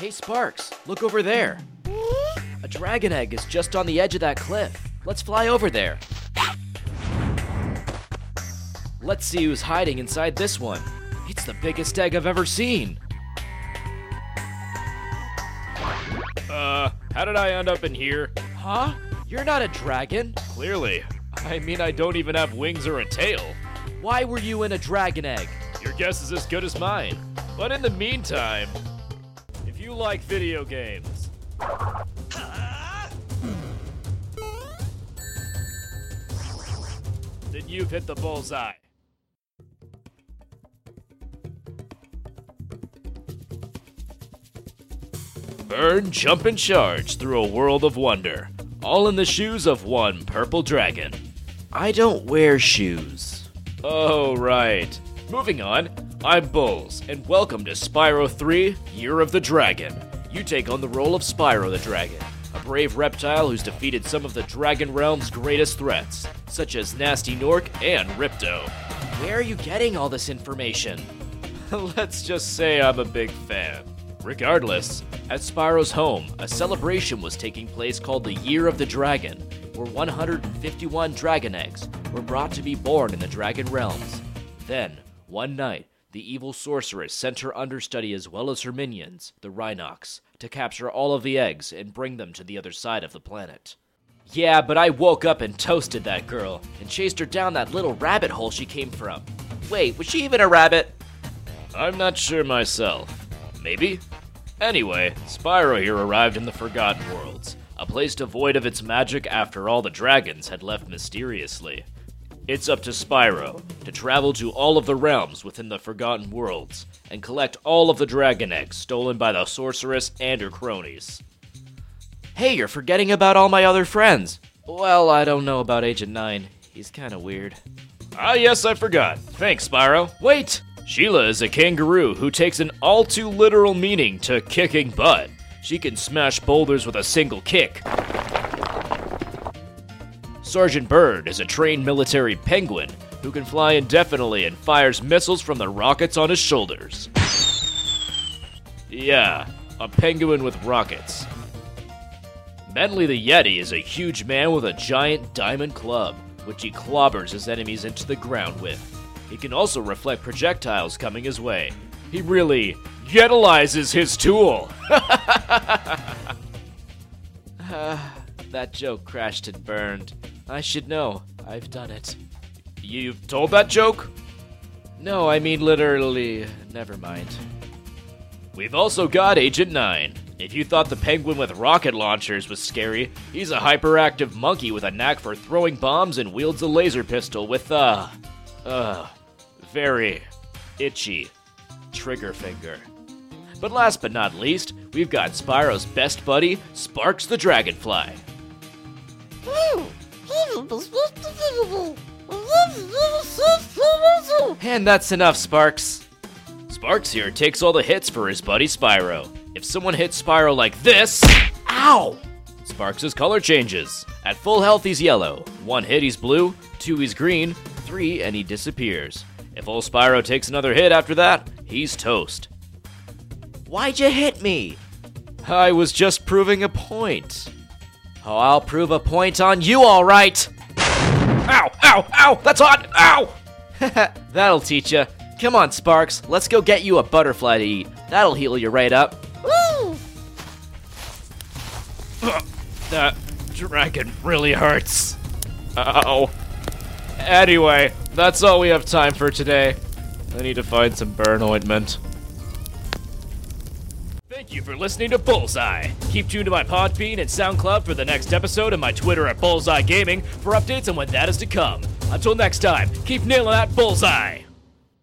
Hey Sparks, look over there. A dragon egg is just on the edge of that cliff. Let's fly over there. Let's see who's hiding inside this one. It's the biggest egg I've ever seen. Uh, how did I end up in here? Huh? You're not a dragon. Clearly. I mean, I don't even have wings or a tail. Why were you in a dragon egg? Your guess is as good as mine. But in the meantime, you like video games, then you've hit the bullseye. Burn, jump, and charge through a world of wonder, all in the shoes of one purple dragon. I don't wear shoes. Oh, right. Moving on, I'm Bulls, and welcome to Spyro 3 Year of the Dragon. You take on the role of Spyro the Dragon, a brave reptile who's defeated some of the Dragon Realm's greatest threats, such as Gnasty Gnorc and Ripto. Where are you getting all this information? Let's just say I'm a big fan. Regardless, at Spyro's home, a celebration was taking place called the Year of the Dragon, where 151 dragon eggs were brought to be born in the Dragon Realms. Then, one night, the evil sorceress sent her understudy as well as her minions, the Rhynocs, to capture all of the eggs and bring them to the other side of the planet. Yeah, but I woke up and toasted that girl and chased her down that little rabbit hole she came from. Wait, was she even a rabbit? I'm not sure myself. Maybe? Anyway, Spyro here arrived in the Forgotten Worlds, a place devoid of its magic after all the dragons had left mysteriously. It's up to Spyro to travel to all of the realms within the Forgotten Worlds and collect all of the dragon eggs stolen by the sorceress and her cronies. Hey, you're forgetting about all my other friends. Well, I don't know about Agent 9. He's kinda weird. Ah, yes, I forgot. Thanks, Spyro. Wait! Sheila is a kangaroo who takes an all too literal meaning to kicking butt. She can smash boulders with a single kick. Sergeant Byrd is a trained military penguin who can fly indefinitely and fires missiles from the rockets on his shoulders. Yeah, a penguin with rockets. Bentley the Yeti is a huge man with a giant diamond club, which he clobbers his enemies into the ground with. He can also reflect projectiles coming his way. He really utilizes his tool. Ah, that joke crashed and burned. I should know. I've done it. You've told that joke? No, I mean literally. Never mind. We've also got Agent 9. If you thought the penguin with rocket launchers was scary, he's a hyperactive monkey with a knack for throwing bombs and wields a laser pistol with a. uh, very itchy trigger finger. But last but not least, we've got Spyro's best buddy, Sparks the Dragonfly. And that's enough, Sparks. Sparks here takes all the hits for his buddy Spyro. If someone hits Spyro like this, Ow! Sparks' color changes. At full health, he's yellow. One hit, he's blue. Two, he's green. Three, and he disappears. If old Spyro takes another hit after that, he's toast. Why'd you hit me? I was just proving a point. Oh, I'll prove a point on you, all right. Ow, ow, ow, that's hot, ow! That'll teach you. Come on, Sparks. Let's go get you a butterfly to eat. That'll heal you right up. Uh, that dragon really hurts. Ow. Anyway, that's all we have time for today. I need to find some burn ointment. Thank you for listening to Bullseye. Keep tuned to my Podbean and SoundCloud for the next episode and my Twitter at Bullseye Gaming for updates on when that is to come. Until next time, keep nailing that bullseye!